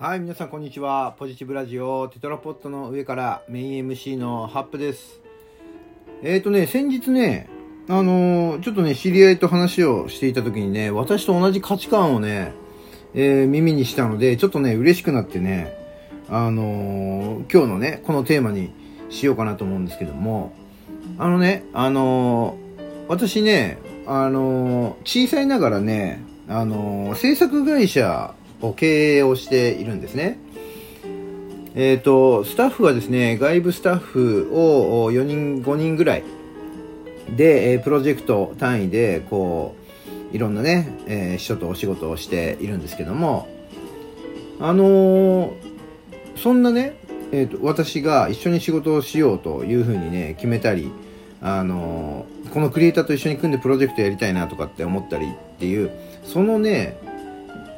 はい、皆さんこんにちは。ポジティブラジオテトラポットの上からメイン MC のハップです。えーとね、先日ね、あのーちょっとね、知り合いと話をしていた時にね、私と同じ価値観をね、えー耳にしたので、ちょっとね、嬉しくなってね、あの今日のね、このテーマにしようかなと思うんですけども、あのね、あの私ね、あの小さいながらね、あの制作会社経営をしているんですね。えっ、と、スタッフはですね、外部スタッフを4人、5人ぐらいで、プロジェクト単位で、こう、いろんなね、えー人とお仕事をしているんですけども、あのーそんなね、えーと、私が一緒に仕事をしようというふうにね、決めたり、あのこのクリエイターと一緒に組んでプロジェクトやりたいなとかって思ったりっていう、そのね、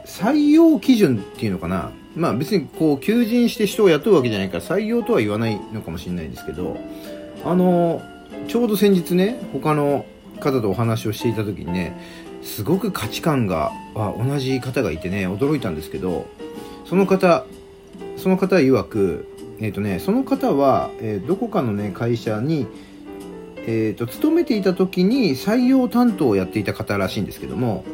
採用基準っていうのかな？まあ別にこう、求人して人を雇うわけじゃないから採用とは言わないのかもしれないですけど、あのちょうど先日ね、他の方とお話をしていた時にね、すごく価値観が、あ同じ方がいてね、驚いたんですけど、その方、その方曰く、えっ、とね、その方は、えーどこかのね、会社に、えー、と勤めていた時に採用担当をやっていた方らしいんですけども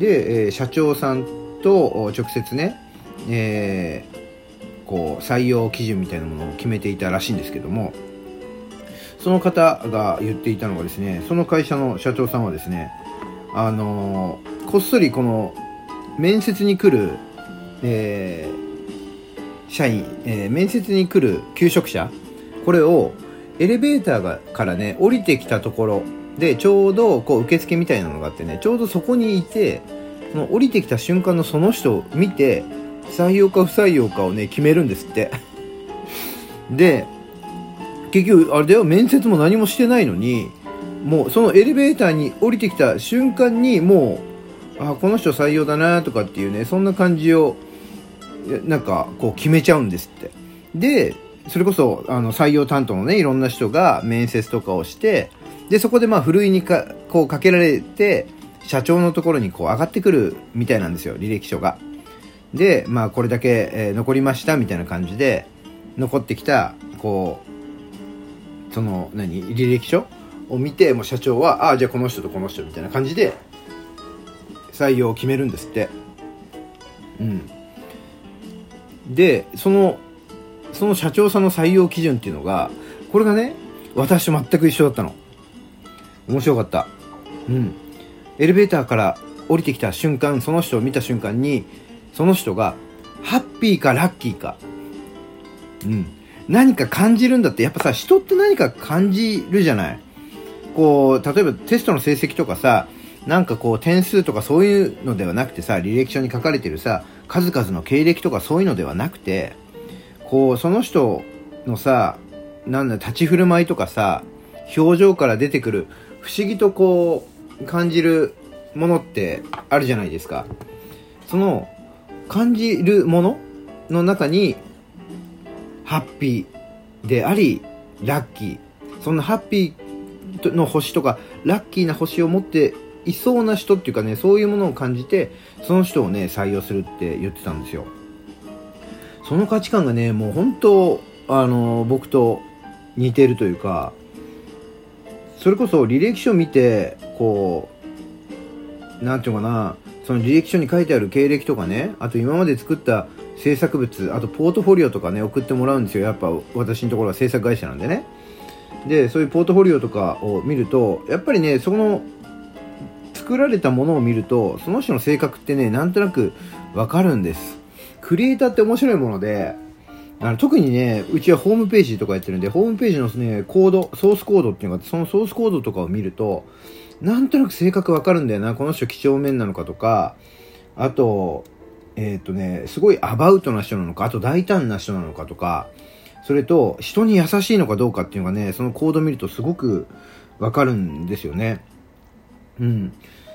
で、えー社長さんと直接ね、えーこう採用基準みたいなものを決めていたらしいんですけどもその方が言っていたのがですねその会社の社長さんはですねあのーこっそりこの面接に来る、えー社員、え面接に来る求職者これをエレベーターがからね降りてきたところでちょうどこう受付みたいなのがあってねちょうどそこにいてその降りてきた瞬間のその人を見て採用か不採用かをね決めるんですって。で結局あれだよ面接も何もしてないのにもうそのエレベーターに降りてきた瞬間にもうあこの人採用だなとかっていうねそんな感じをなんかこう決めちゃうんですって。でそれこそあの採用担当のねいろんな人が面接とかをしてでそこでまあふるいにかこうかけられて社長のところにこう上がってくるみたいなんですよ履歴書が。でまあこれだけ、えー残りましたみたいな感じで残ってきたこうその何履歴書を見てもう社長はああじゃあこの人とこの人みたいな感じで採用を決めるんですって。うん。でそのその社長さんの採用基準っていうのがこれがね私と全く一緒だったの。面白かった。うん。エレベーターから降りてきた瞬間その人を見た瞬間にその人がハッピーかラッキーか。うん。何か感じるんだってやっぱさ人って何か感じるじゃない？こう例えばテストの成績とかさなんかこう点数とかそういうのではなくてさ履歴書に書かれてるさ数々の経歴とかそういうのではなくてこうその人のさなんだ立ち振る舞いとかさ表情から出てくる不思議とこう感じるものってあるじゃないですか。その感じるものの中にハッピーでありラッキー。そんなハッピーの星とかラッキーな星を持っていそうな人っていうかねそういうものを感じてその人をね採用するって言ってたんですよ。その価値観がねもう本当あの僕と似てるというかそれこそ履歴書見てこうなんていうかなその履歴書に書いてある経歴とかねあと今まで作った制作物あとポートフォリオとかね送ってもらうんですよ。やっぱ私のところは制作会社なんでね。でそういうポートフォリオとかを見るとやっぱりねその作られたものを見るとその人の性格ってねなんとなくわかるんです。クリエイターって面白いものであの特にねうちはホームページとかやってるんでホームページの、ね、コードソースコードっていうのがあってそのソースコードとかを見るとなんとなく性格わかるんだよなこの人几帳面なのかとかあとえっ、とねすごいアバウトな人なのかあと大胆な人なのかとかそれと人に優しいのかどうかっていうのがねそのコード見るとすごくわかるんですよね。うん。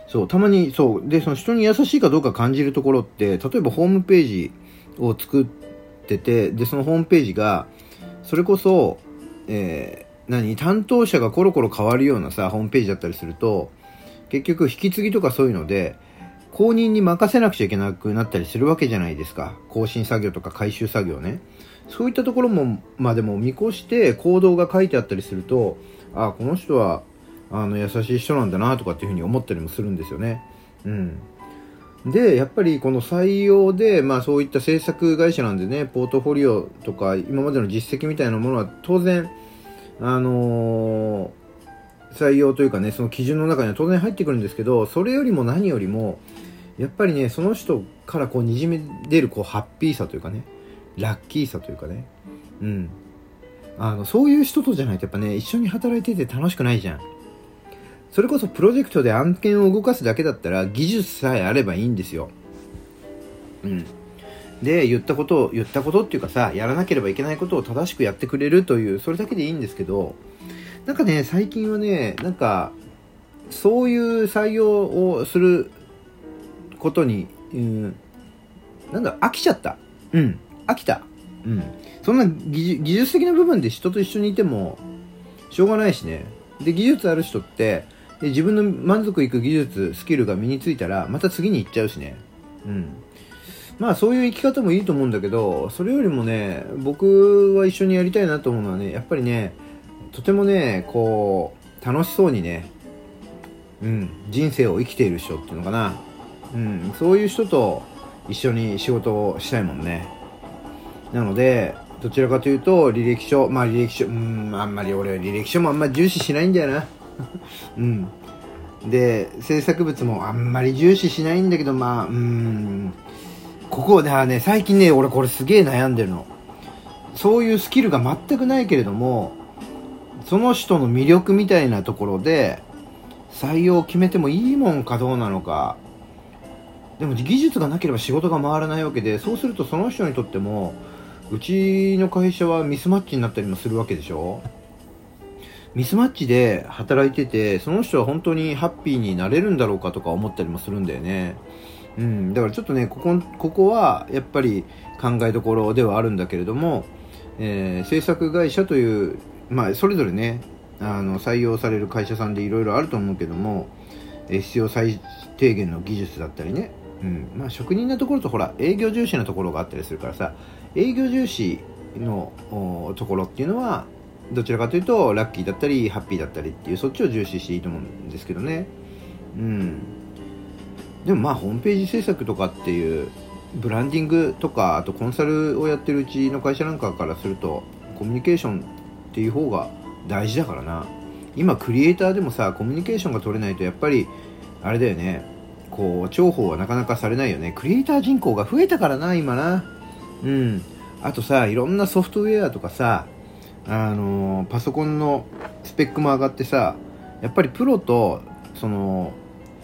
そうたまにそう。でその人に優しいかどうか感じるところって例えばホームページを作ってててでそのホームページがそれこそ、えー何？担当者がコロコロ変わるようなさホームページだったりすると結局引き継ぎとかそういうので公認に任せなくちゃいけなくなったりするわけじゃないですか。更新作業とか回収作業ね。そういったところも、まあでも見越して行動が書いてあったりすると、あこの人は、あの、優しい人なんだなとかっていうふうに思ったりもするんですよね。うん。で、やっぱりこの採用で、まあそういった制作会社なんでね、ポートフォリオとか今までの実績みたいなものは当然、あのー、採用というかね、その基準の中には当然入ってくるんですけど、それよりも何よりも、やっぱりね、その人からこうにじみ出るこうハッピーさというかね、ラッキーさというかね、うん。あの、そういう人とじゃないとやっぱね、一緒に働いてて楽しくないじゃん。それこそプロジェクトで案件を動かすだけだったら技術さえあればいいんですよ。うん。で、言ったことを、言ったことっていうかさ、やらなければいけないことを正しくやってくれるという、それだけでいいんですけど、なんかね、最近はね、なんか、そういう採用をすることに、うん、なんだ、飽きちゃった。うん、飽きた。うん。そんな技術的な部分で人と一緒にいても、しょうがないしね。で、技術ある人って、で自分の満足いく技術、スキルが身についたら、また次に行っちゃうしね。うん。まあそういう生き方もいいと思うんだけど、それよりもね、僕は一緒にやりたいなと思うのはね、やっぱりね、とてもね、こう、楽しそうにね、うん、人生を生きている人っていうのかな。うん、そういう人と一緒に仕事をしたいもんね。なので、どちらかというと、履歴書、まあ履歴書、うん、あんまり俺は履歴書もあんまり重視しないんだよな。うん。で、制作物もあんまり重視しないんだけど、まあ、うん、ここではね、最近ね、俺これすげえ悩んでるの。そういうスキルが全くないけれども、その人の魅力みたいなところで、採用を決めてもいいもんかどうなのか、でも技術がなければ仕事が回らないわけでそうするとその人にとってもうちの会社はミスマッチになったりもするわけでしょミスマッチで働いててその人は本当にハッピーになれるんだろうかとか思ったりもするんだよね。うん、だからちょっとねここここはやっぱり考えどころではあるんだけれども、えー、制作会社という、まあ、それぞれねあの採用される会社さんでいろいろあると思うけども、必要最低限の技術だったりね。うん。まあ、職人のところとほら営業重視のところがあったりするからさ営業重視のところっていうのはどちらかというとラッキーだったりハッピーだったりっていうそっちを重視していいと思うんですけどね。うん。でもまあホームページ制作とかっていうブランディングとかあとコンサルをやってるうちの会社なんかからするとコミュニケーションっていう方が大事だからな。今クリエイターでもさコミュニケーションが取れないとやっぱりあれだよね。こう重宝はなかなかされないよね。クリエイター人口が増えたからな今な。うん。あとさいろんなソフトウェアとかさあのパソコンのスペックも上がってさやっぱりプロとその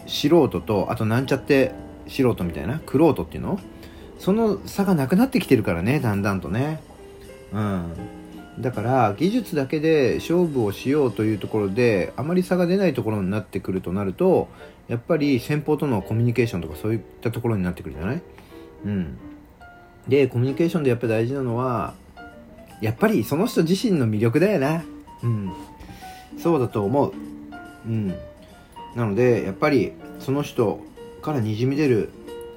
素人とあとなんちゃって素人みたいなクロートっていうの？その差がなくなってきてるからねだんだんとね。うん。だから技術だけで勝負をしようというところであまり差が出ないところになってくるとなるとやっぱり先方とのコミュニケーションとかそういったところになってくるじゃない？うん。でコミュニケーションでやっぱり大事なのはやっぱりその人自身の魅力だよな。うん。そうだと思う。うん。なのでやっぱりその人からにじみ出る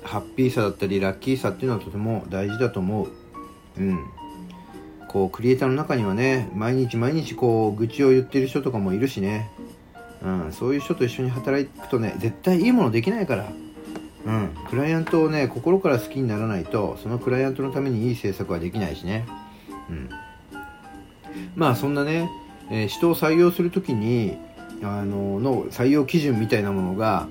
ハッピーさだったりラッキーさっていうのはとても大事だと思う。うん。こうクリエイターの中にはね毎日毎日こう愚痴を言ってる人とかもいるしね、うん、そういう人と一緒に働くとね絶対いいものできないから、うん、クライアントをね心から好きにならないとそのクライアントのためにいい制作はできないしね、うん、まあそんなね、えー、人を採用する時にあのの採用基準みたいなものが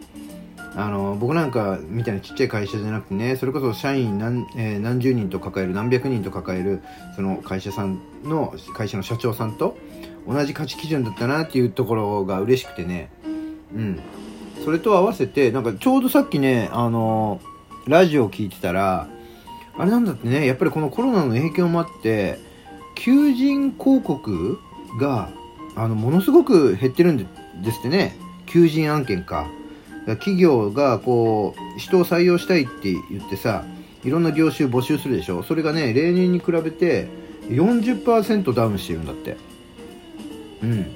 あの僕なんかみたいなちっちゃい会社じゃなくてねそれこそ社員何,、えー、何十人と抱える何百人と抱えるその会社さんの会社の社長さんと同じ価値基準だったなっていうところが嬉しくてね。うん。それと合わせてなんかちょうどさっきねあのラジオを聞いてたらあれなんだってねやっぱりこのコロナの影響もあって求人広告があのものすごく減ってるんですってね。求人案件か。企業がこう人を採用したいって言ってさいろんな業種募集するでしょ。それがね例年に比べて40%ダウンしてるんだって。うん。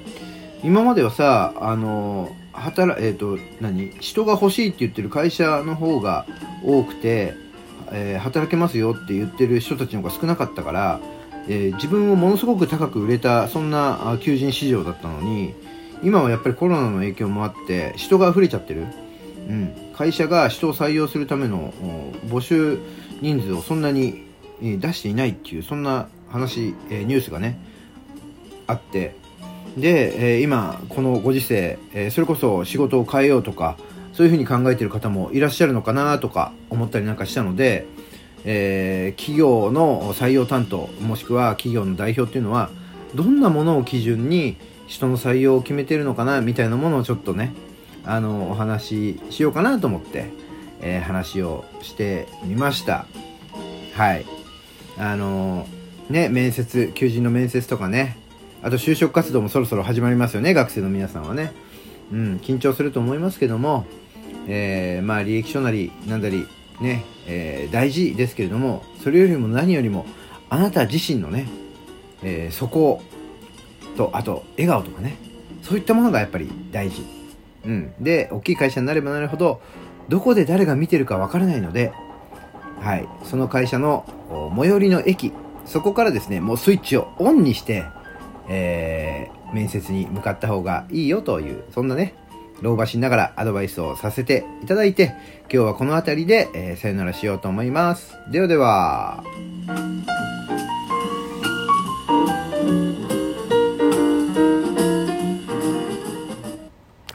今まではさあの働、えっ、と、何？人が欲しいって言ってる会社の方が多くて、えー働けますよって言ってる人たちの方が少なかったから、えー自分をものすごく高く売れた、そんな求人市場だったのに、今はやっぱりコロナの影響もあって、人が溢れちゃってる。うん。会社が人を採用するための募集人数をそんなに出していないっていう、そんな話、えーニュースがね、あって、で、え今、このご時世、えそれこそ仕事を変えようとか、そういうふうに考えている方もいらっしゃるのかなとか思ったりなんかしたので、えー企業の採用担当、もしくは企業の代表っていうのは、どんなものを基準に人の採用を決めてるのかなみたいなものをちょっとね、あの、お話ししようかなと思って、えー話をしてみました。はい。あのね、面接、求人の面接とかね、あと就職活動もそろそろ始まりますよね、学生の皆さんはね。うん、緊張すると思いますけども、えーまあ、履歴書なり、なんだり、ね、えー大事ですけれども、それよりも何よりも、あなた自身のね、えーそこ、と、あと、笑顔とかね、そういったものがやっぱり大事。うん。で、大きい会社になればなるほど、どこで誰が見てるかわからないので、はい。その会社の最寄りの駅、そこからですね、もうスイッチをオンにして、えー面接に向かった方がいいよという、そんなね、老婆しながらアドバイスをさせていただいて、今日はこの辺りで、えーさよならしようと思います。ではでは。